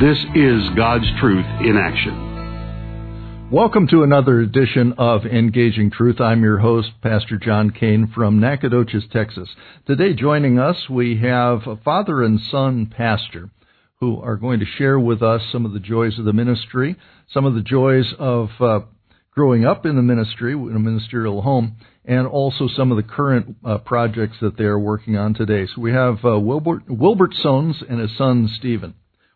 This is God's Truth in Action. Welcome to another edition of Engaging Truth. I'm your host, Pastor John Kane from Nacogdoches, Texas. Today joining us, we have a father and son pastor who are going to share with us some of the joys of the ministry, some of the joys of uh, growing up in the ministry, in a ministerial home, and also some of the current uh, projects that they are working on today. So we have uh, Wilbert, Wilbert Sohns and his son, Stephen.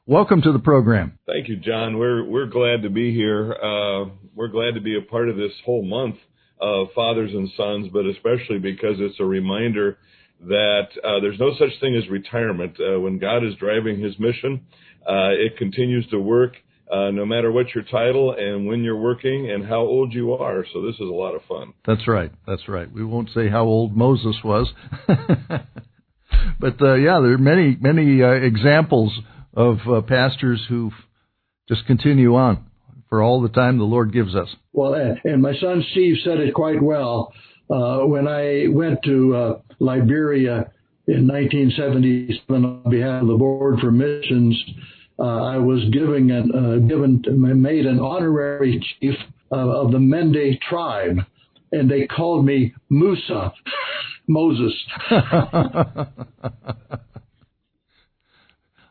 Welcome to the program. Thank you, John. We're we're glad to be here. Uh, we're glad to be a part of this whole month of fathers and sons, but especially because it's a reminder that uh, there's no such thing as retirement. Uh, when God is driving His mission, uh, it continues to work. Uh, no matter what your title and when you're working and how old you are. So this is a lot of fun. That's right. That's right. We won't say how old Moses was, but uh, yeah, there are many many examples of uh, pastors who just continue on for all the time the Lord gives us. Well, and my son Steve said it quite well. Uh, when I went to uh, Liberia in 1977 on behalf of the Board for Missions, uh, I was giving an, uh, given made an honorary chief of the Mende tribe, and they called me Musa, Moses.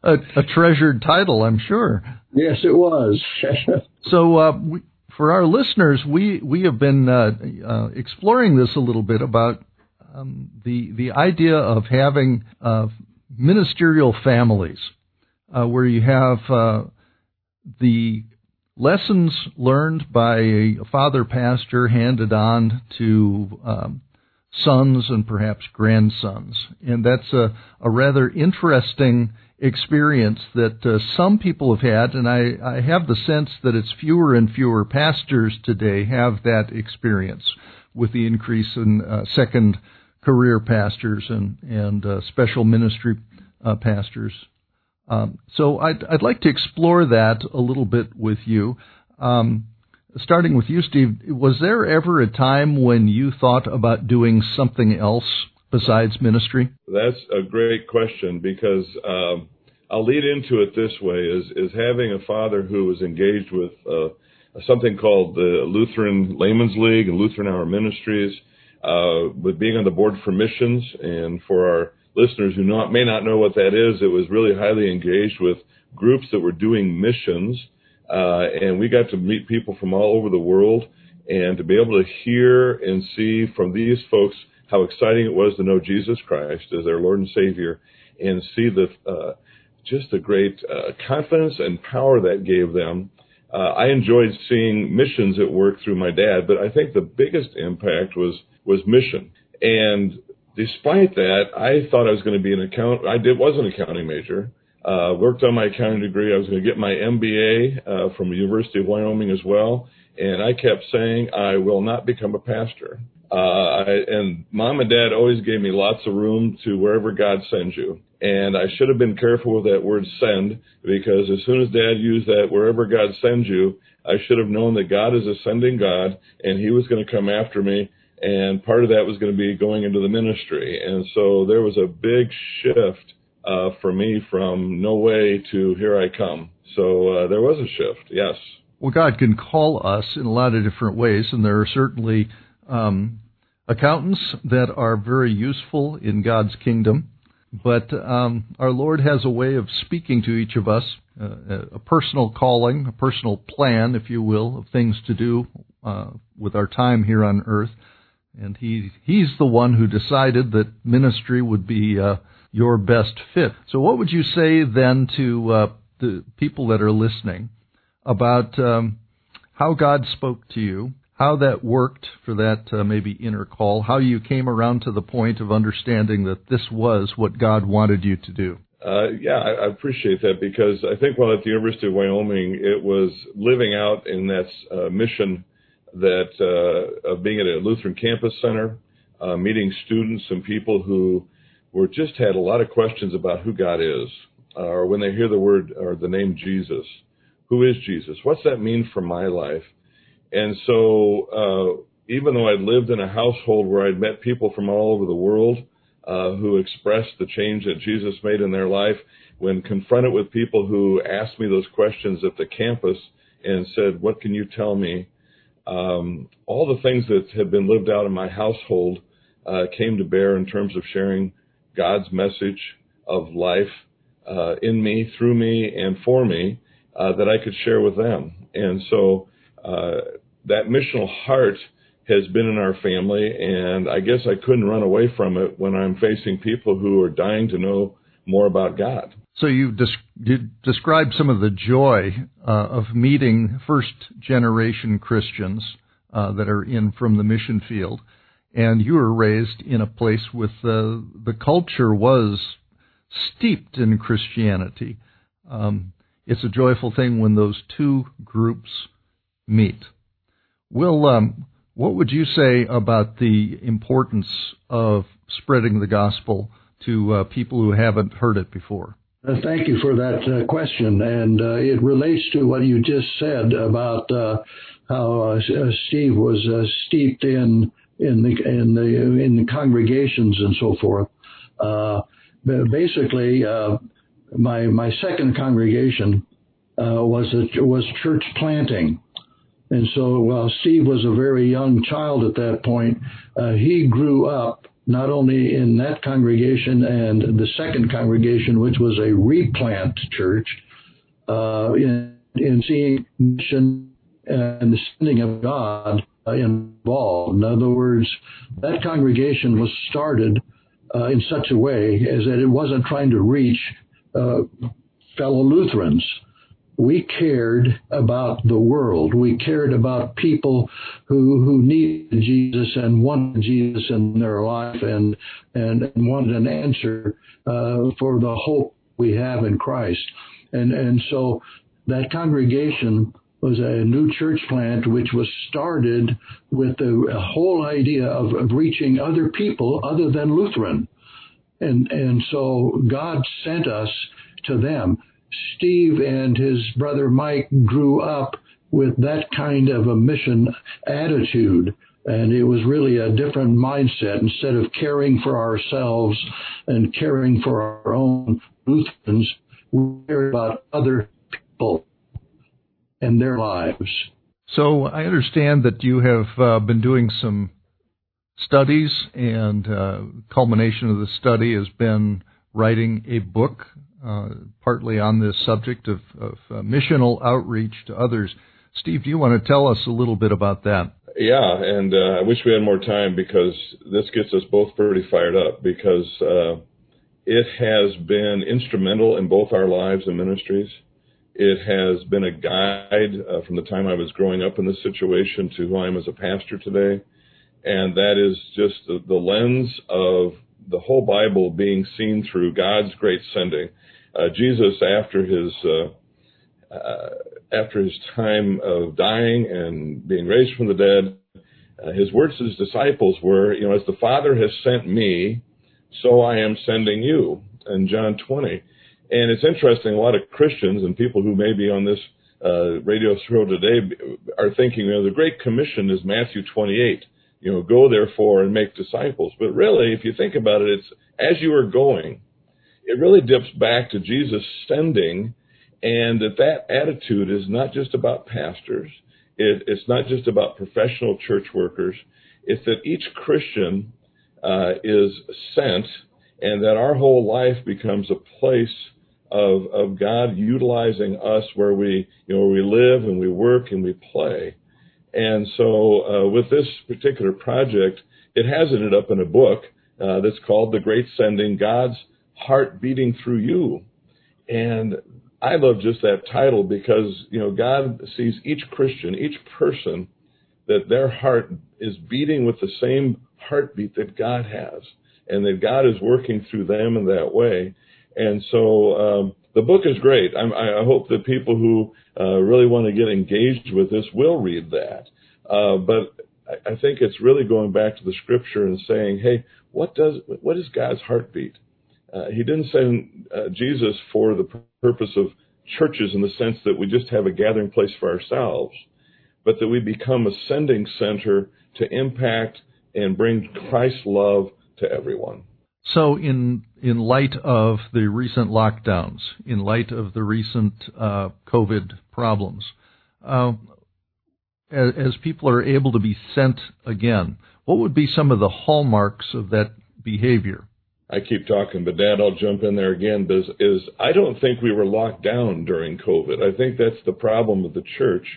a, a treasured title, I'm sure. Yes, it was. so, uh, we, for our listeners, we we have been uh, uh, exploring this a little bit about um, the the idea of having uh, ministerial families, uh, where you have uh, the lessons learned by a father pastor handed on to um, sons and perhaps grandsons, and that's a, a rather interesting experience that uh, some people have had, and I, I have the sense that it's fewer and fewer pastors today have that experience with the increase in uh, second career pastors and and uh, special ministry uh, pastors. Um, so I'd I'd like to explore that a little bit with you. Um, starting with you, Steve, was there ever a time when you thought about doing something else besides ministry? That's a great question because um, I'll lead into it this way: is is having a father who was engaged with uh, something called the Lutheran Laymen's League and Lutheran Hour Ministries, uh, with being on the board for missions, and for our listeners who not, may not know what that is, it was really highly engaged with groups that were doing missions, uh, and we got to meet people from all over the world, and to be able to hear and see from these folks how exciting it was to know Jesus Christ as their Lord and Savior, and see the uh, just the great uh, confidence and power that gave them. Uh, I enjoyed seeing missions at work through my dad, but I think the biggest impact was was mission. And despite that, I thought I was going to be an account. I did was an accounting major. Uh, worked on my accounting degree. I was going to get my MBA uh, from the University of Wyoming as well. And I kept saying I will not become a pastor. Uh, I, and mom and dad always gave me lots of room to wherever God sends you. And I should have been careful with that word send because as soon as dad used that wherever God sends you, I should have known that God is a sending God and he was going to come after me. And part of that was going to be going into the ministry. And so there was a big shift uh, for me from no way to here I come. So uh, there was a shift, yes. Well, God can call us in a lot of different ways, and there are certainly um, accountants that are very useful in God's kingdom. But um, our Lord has a way of speaking to each of us, uh, a personal calling, a personal plan, if you will, of things to do uh, with our time here on earth. And he he's the one who decided that ministry would be uh, your best fit. So, what would you say then to uh, the people that are listening about um, how God spoke to you how that worked for that uh, maybe inner call, how you came around to the point of understanding that this was what God wanted you to do. Uh, yeah, I, I appreciate that because I think while at the University of Wyoming, it was living out in that uh, mission that uh, of being at a Lutheran campus center, uh, meeting students and people who were just had a lot of questions about who God is, uh, or when they hear the word or the name Jesus, who is Jesus? What's that mean for my life? And so, uh, even though I'd lived in a household where I'd met people from all over the world uh, who expressed the change that Jesus made in their life, when confronted with people who asked me those questions at the campus and said, "What can you tell me?" Um, all the things that had been lived out in my household uh, came to bear in terms of sharing God's message of life uh, in me, through me, and for me uh, that I could share with them. And so that missional heart has been in our family, and I guess I couldn't run away from it when I'm facing people who are dying to know more about God. So you, des- you described some of the joy uh, of meeting first generation Christians uh, that are in from the mission field, and you were raised in a place with uh, the culture was steeped in Christianity. Um, it's a joyful thing when those two groups meet. Will, um, what would you say about the importance of spreading the gospel to uh, people who haven't heard it before? Uh, thank you for that uh, question, and uh, it relates to what you just said about uh, how uh, Steve was steeped in in the in the in the congregations and so forth. basically, my my second congregation was a, was church planting, and so while Steve was a very young child at that point, he grew up not only in that congregation and the second congregation, which was a replant church, uh, in, in seeing mission and the sending of God uh, involved. In other words, that congregation was started uh, in such a way as that it wasn't trying to reach uh, fellow Lutherans we cared about the world. We cared about people who who needed Jesus and wanted Jesus in their life and and, wanted an answer uh, for the hope we have in Christ. And and so that congregation was a new church plant which was started with the whole idea of, of reaching other people other than Lutheran. And and so God sent us to them. Steve and his brother Mike grew up with that kind of a mission attitude. And it was really a different mindset. Instead of caring for ourselves and caring for our own Lutherans, we care about other people and their lives. So I understand that you have uh, been doing some studies, and uh, culmination of the study has been writing a book uh, partly on this subject of, of uh, missional outreach to others. Steve, do you want to tell us a little bit about that? Yeah, and uh, I wish we had more time because this gets us both pretty fired up because uh, it has been instrumental in both our lives and ministries. It has been a guide uh, from the time I was growing up in this situation to who I am as a pastor today. And that is just the, the lens of the whole Bible being seen through God's great sending Jesus, after his uh, uh, after his time of dying and being raised from the dead, uh, his words to his disciples were, you know, as the Father has sent me, so I am sending you. In John 20, and it's interesting. A lot of Christians and people who may be on this uh, radio show today are thinking, you know, the Great Commission is Matthew 28. You know, go therefore and make disciples. But really, if you think about it, it's as you are going, it really dips back to Jesus sending, and that that attitude is not just about pastors. It, it's not just about professional church workers. It's that each Christian uh, is sent, and that our whole life becomes a place of of God utilizing us where we you know where we live and we work and we play. And so uh, with this particular project, it has ended up in a book uh, that's called The Great Sending: God's heart beating through you. And I love just that title because, you know, God sees each Christian, each person, that their heart is beating with the same heartbeat that God has, and that God is working through them in that way. And so um, the book is great. I'm, i hope that people who uh, really want to get engaged with this will read that. Uh, but I, I think it's really going back to the scripture and saying, hey, what does what is God's heartbeat? Uh, he didn't send uh, Jesus for the purpose of churches in the sense that we just have a gathering place for ourselves, but that we become a sending center to impact and bring Christ's love to everyone. So, in in light of the recent lockdowns, in light of the recent uh, COVID problems, uh, as, as, people are able to be sent again, what would be some of the hallmarks of that behavior? I keep talking, but Dad, I'll jump in there again. Is, is I don't think we were locked down during COVID. I think that's the problem with the church,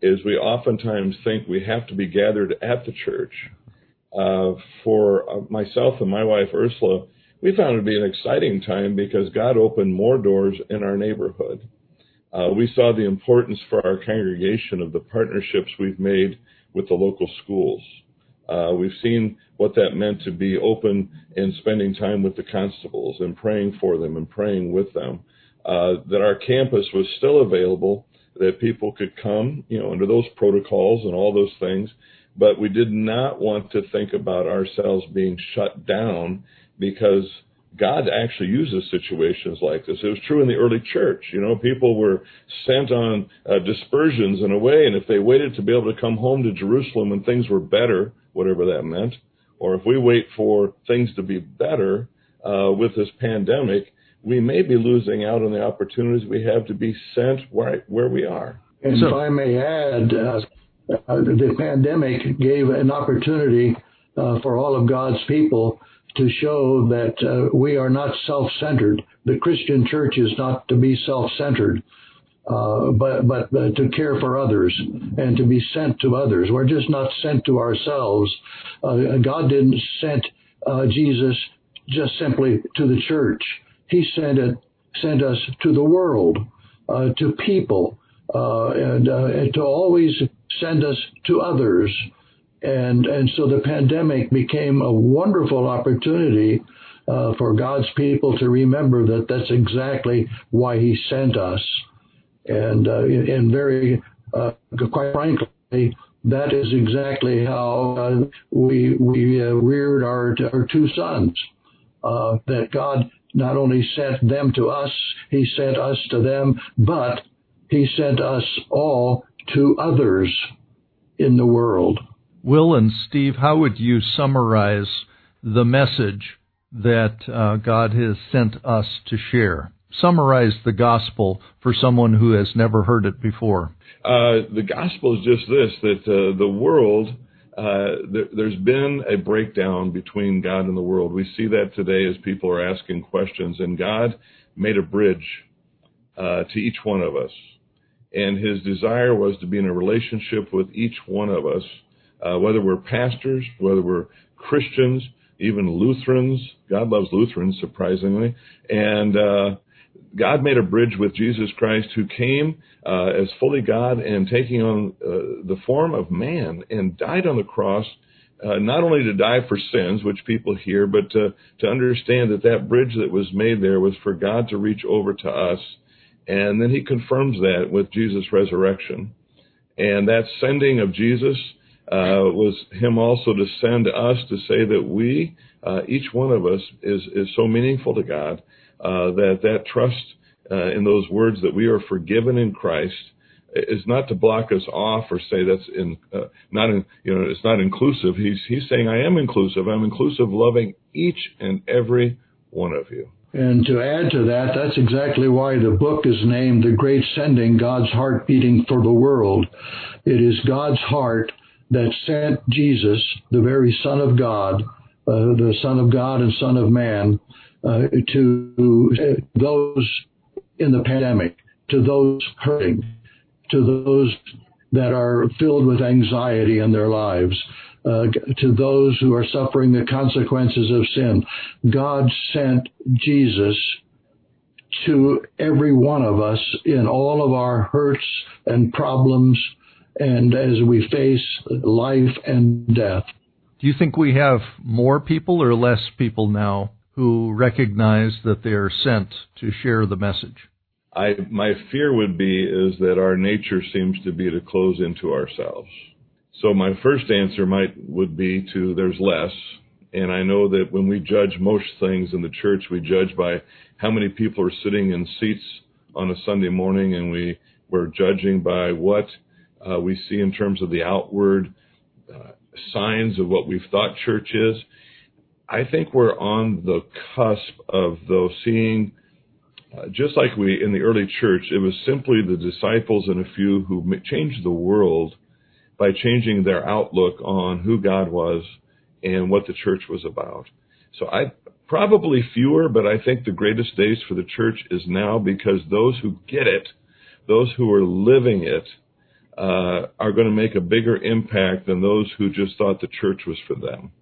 is we oftentimes think we have to be gathered at the church uh, for uh, myself and my wife Ursula, we found it to be an exciting time because God opened more doors in our neighborhood. Uh, we saw the importance for our congregation of the partnerships we've made with the local schools. Uh, we've seen what that meant to be open and spending time with the constables and praying for them and praying with them. Uh, that our campus was still available, that people could come, you know, under those protocols and all those things, but we did not want to think about ourselves being shut down because God actually uses situations like this. It was true in the early church. You know, people were sent on uh, dispersions in a way, and if they waited to be able to come home to Jerusalem when things were better, whatever that meant, or if we wait for things to be better uh, with this pandemic, we may be losing out on the opportunities we have to be sent right where we are. And so, if I may add, uh, uh, the pandemic gave an opportunity uh, for all of God's people to show that uh, we are not self-centered. The Christian church is not to be self-centered, uh, but but uh, to care for others and to be sent to others. We're just not sent to ourselves. Uh, God didn't send Jesus just simply to the church. He sent it sent us to the world, to people, and, and to always send us to others. And, and so the pandemic became a wonderful opportunity uh, for God's people to remember that that's exactly why He sent us. And, uh, and very, uh, quite frankly, that is exactly how uh, we, we uh, reared our, our two sons. Uh, that God not only sent them to us, He sent us to them, but He sent us all to others in the world. Will and Steve, how would you summarize the message that uh, God has sent us to share? Summarize the gospel for someone who has never heard it before. Uh, the gospel is just this that uh, the world, uh, there, there's been a breakdown between God and the world. We see that today as people are asking questions, and God made a bridge uh, to each one of us and his desire was to be in a relationship with each one of us, uh, whether we're pastors, whether we're Christians, even Lutherans. God loves Lutherans, surprisingly. And uh, God made a bridge with Jesus Christ, who came uh, as fully God and taking on uh, the form of man and died on the cross. Uh, not only to die for sins, which people hear, but to, to understand that that bridge that was made there was for God to reach over to us and then he confirms that with Jesus' resurrection. And that sending of Jesus uh, was him also to send us to say that we, uh, each one of us, is is so meaningful to God uh, that that trust uh, in those words that we are forgiven in Christ is not to block us off or say that's in uh, not in, you know it's not inclusive. He's he's saying I am inclusive. I'm inclusive, loving each and every one of you. And to add to that, that's exactly why the book is named The Great Sending God's Heart Beating for the World. It is God's heart that sent Jesus, the very Son of God, uh, the Son of God and Son of Man, uh, to those in the pandemic, to those hurting, to those that are filled with anxiety in their lives, uh, to those who are suffering the consequences of sin. God sent Jesus to every one of us in all of our hurts and problems and as we face life and death. Do you think we have more people or less people now who recognize that they are sent to share the message? I, my fear would be is that our nature seems to be to close into ourselves. So my first answer might would be to there's less. And I know that when we judge most things in the church, we judge by how many people are sitting in seats on a Sunday morning, and we we're judging by what uh, we see in terms of the outward uh, signs of what we've thought church is. I think we're on the cusp of though seeing uh, just like we in the early church, it was simply the disciples and a few who changed the world by changing their outlook on who God was and what the church was about. So I probably fewer, but I think the greatest days for the church is now because those who get it, those who are living it, uh, are going to make a bigger impact than those who just thought the church was for them.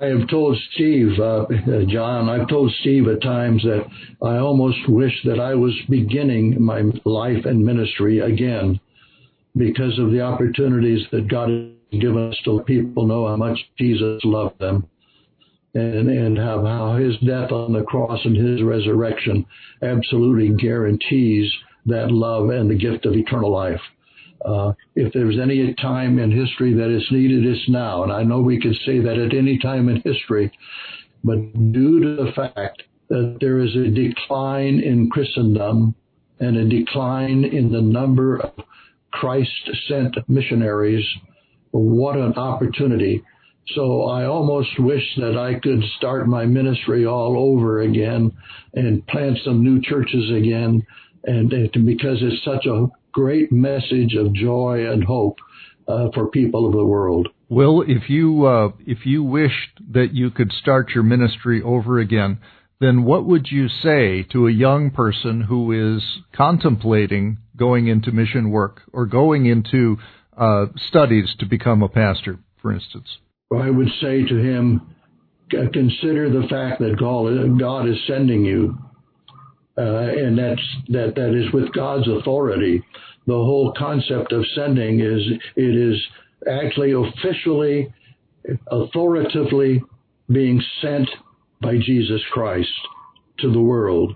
I have told Steve, uh, John, I've told Steve at times that I almost wish that I was beginning my life and ministry again because of the opportunities that God has given us to let people know how much Jesus loved them and, and how, how his death on the cross and his resurrection absolutely guarantees that love and the gift of eternal life. Uh, if there's any time in history that is needed, it's now. And I know we could say that at any time in history, but due to the fact that there is a decline in Christendom and a decline in the number of Christ sent missionaries, what an opportunity. So I almost wish that I could start my ministry all over again and plant some new churches again. And, and because it's such a great message of joy and hope uh, for people of the world. Will, if you uh, if you wished that you could start your ministry over again, then what would you say to a young person who is contemplating going into mission work or going into uh, studies to become a pastor, for instance? I would say to him, consider the fact that God is sending you and that's that that is with God's authority. The whole concept of sending is it is actually officially, authoritatively being sent by Jesus Christ to the world.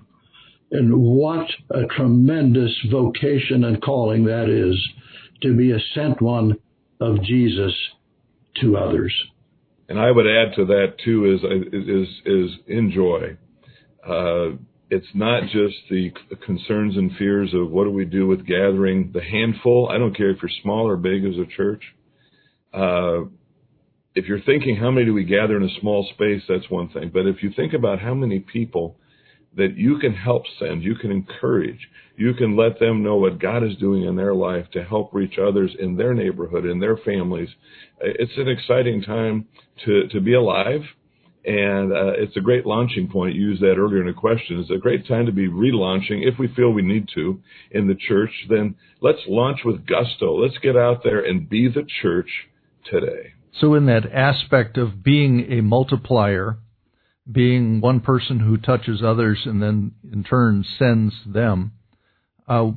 And what a tremendous vocation and calling that is to be a sent one of Jesus to others. And I would add to that too is is is enjoy. Uh, it's not just the concerns and fears of what do we do with gathering the handful. I don't care if you're small or big as a church. Uh, if you're thinking how many do we gather in a small space, that's one thing. But if you think about how many people that you can help send, you can encourage, you can let them know what God is doing in their life to help reach others in their neighborhood, in their families. It's an exciting time to, to be alive and uh, it's a great launching point. You used that earlier in a question. It's a great time to be relaunching if we feel we need to in the church. Then let's launch with gusto. Let's get out there and be the church today. So, in that aspect of being a multiplier, being one person who touches others and then in turn sends them, uh,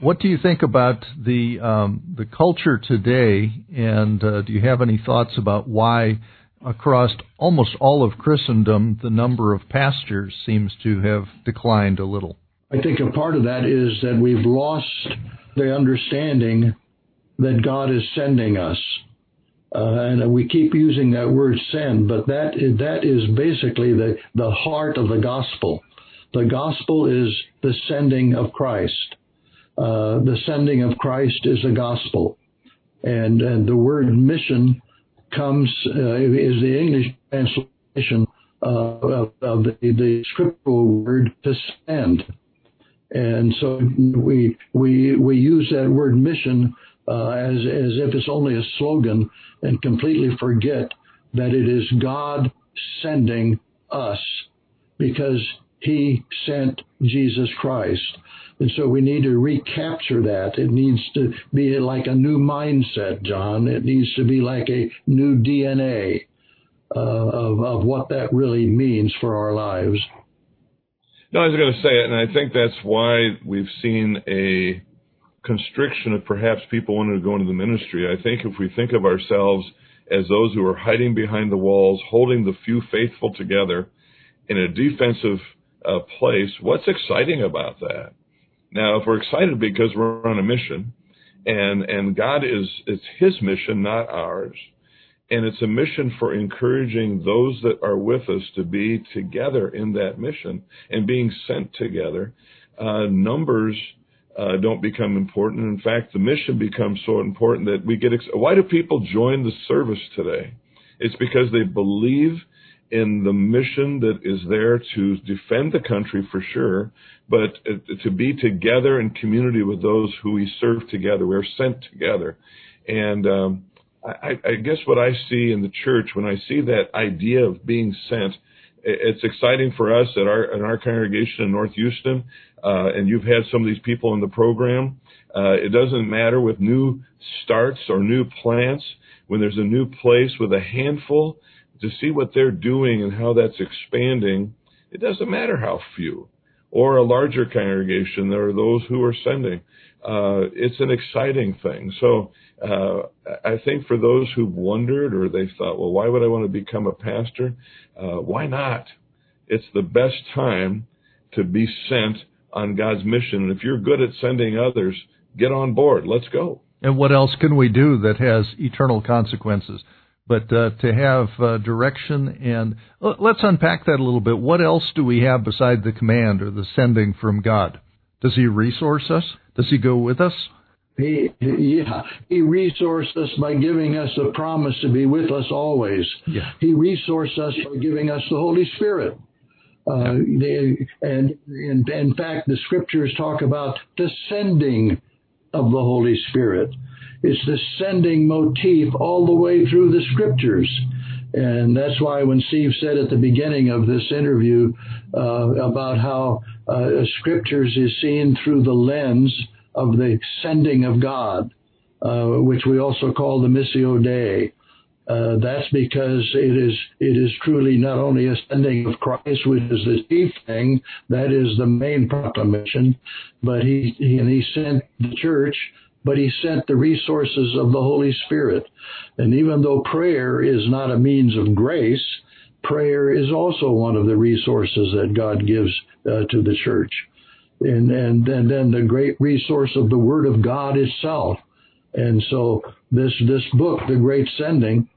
what do you think about the um, the culture today? And uh, do you have any thoughts about why? Across almost all of Christendom, the number of pastors seems to have declined a little. I think a part of that is that we've lost the understanding that God is sending us. Uh, and we keep using that word send, but that that is basically the, the heart of the gospel. The gospel is the sending of Christ. Uh, the sending of Christ is the gospel. And, and the word mission comes uh, is the English translation uh, of, of the, the, scriptural word to send. And so we we we use that word mission uh, as as if it's only a slogan, and completely forget that it is God sending us because He sent Jesus Christ. And so we need to recapture that. It needs to be like a new mindset, John. It needs to be like a new DNA uh, of, of what that really means for our lives. No, I was going to say it, and I think that's why we've seen a constriction of perhaps people wanting to go into the ministry. I think if we think of ourselves as those who are hiding behind the walls, holding the few faithful together, in a defensive uh, place, what's exciting about that? Now, if we're excited because we're on a mission, and and God is it's His mission, not ours, and it's a mission for encouraging those that are with us to be together in that mission and being sent together. Uh, numbers uh, don't become important. In fact, the mission becomes so important that we get. Ex- Why do people join the service today? It's because they believe in the mission that is there to defend the country for sure, but uh, to be together in community with those who we serve together. We're sent together. And um, I, I guess what I see in the church when I see that idea of being sent, it's exciting for us at our in our congregation in North Houston, uh, and you've had some of these people in the program. Uh, it doesn't matter with new starts or new plants when there's a new place with a handful to see what they're doing and how that's expanding. It doesn't matter how few or a larger congregation. There are those who are sending. Uh, it's an exciting thing. So uh, I think for those who've wondered or they thought, well, why would I want to become a pastor? Uh, why not? It's the best time to be sent on God's mission. And if you're good at sending others, get on board. Let's go. And what else can we do that has eternal consequences? But uh, to have uh, direction and let's unpack that a little bit. What else do we have beside the command or the sending from God? Does He resource us? Does He go with us? He, yeah, he resourced us by giving us a promise to be with us always. Yeah. He resourced us by giving us the Holy Spirit. Uh, they, and in, in fact, the scriptures talk about the sending of the Holy Spirit. It's the sending motif all the way through the scriptures. And that's why when Steve said at the beginning of this interview uh, about how uh, scriptures is seen through the lens of the sending of God, uh, which we also call the Missio Dei. Uh, that's because it is it is truly not only a sending of Christ, which is the chief thing, that is the main proclamation, but he, he and he sent the church, but he sent the resources of the Holy Spirit. And even though prayer is not a means of grace, prayer is also one of the resources that God gives uh, to the church and, and, and then the great resource of the Word of God itself. And so this, this book, The Great Sending,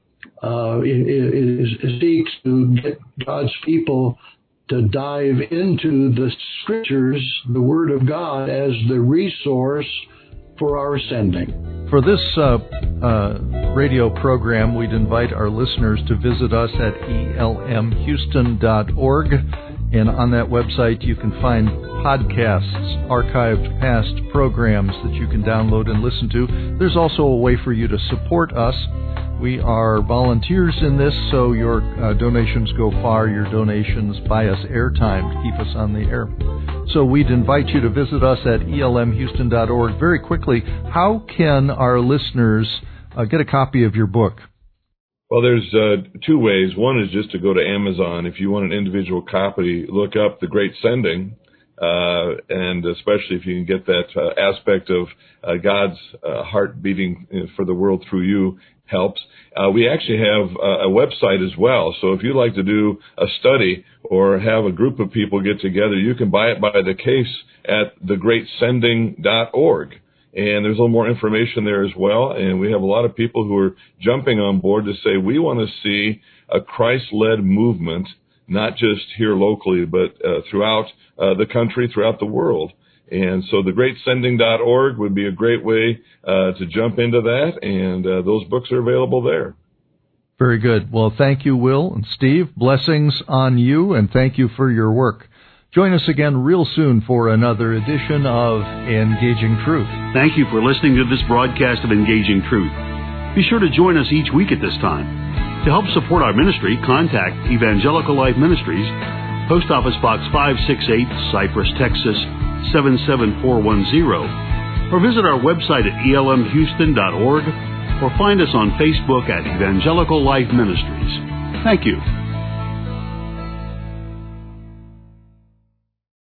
uh, is, is seeks to get God's people to dive into the scriptures, the Word of God, as the resource for our sending. For this uh, uh, radio program, we'd invite our listeners to visit us at elmhouston.org. And on that website, you can find podcasts, archived past programs that you can download and listen to. There's also a way for you to support us. We are volunteers in this, so your uh, donations go far. Your donations buy us airtime to keep us on the air. So we'd invite you to visit us at elmhouston.org. Very quickly, how can our listeners uh, get a copy of your book? Well, there's uh, two ways. One is just to go to Amazon. If you want an individual copy, look up The Great Sending, uh, and especially if you can get that uh, aspect of uh, God's uh, heart beating uh, for the world through you helps. Uh, we actually have a website as well. So if you'd like to do a study or have a group of people get together, you can buy it by the case at thegreatsending.org and there's a little more information there as well. And we have a lot of people who are jumping on board to say we want to see a Christ-led movement, not just here locally, but uh, throughout uh, the country, throughout the world. And so the greatsending.org would be a great way uh, to jump into that, and uh, those books are available there. Very good. Well, thank you, Will and Steve. Blessings on you, and thank you for your work. Join us again real soon for another edition of Engaging Truth. Thank you for listening to this broadcast of Engaging Truth. Be sure to join us each week at this time. To help support our ministry, contact Evangelical Life Ministries, Post Office Box 568, Cypress, Texas 77410, or visit our website at elmhouston.org or find us on Facebook at Evangelical Life Ministries. Thank you.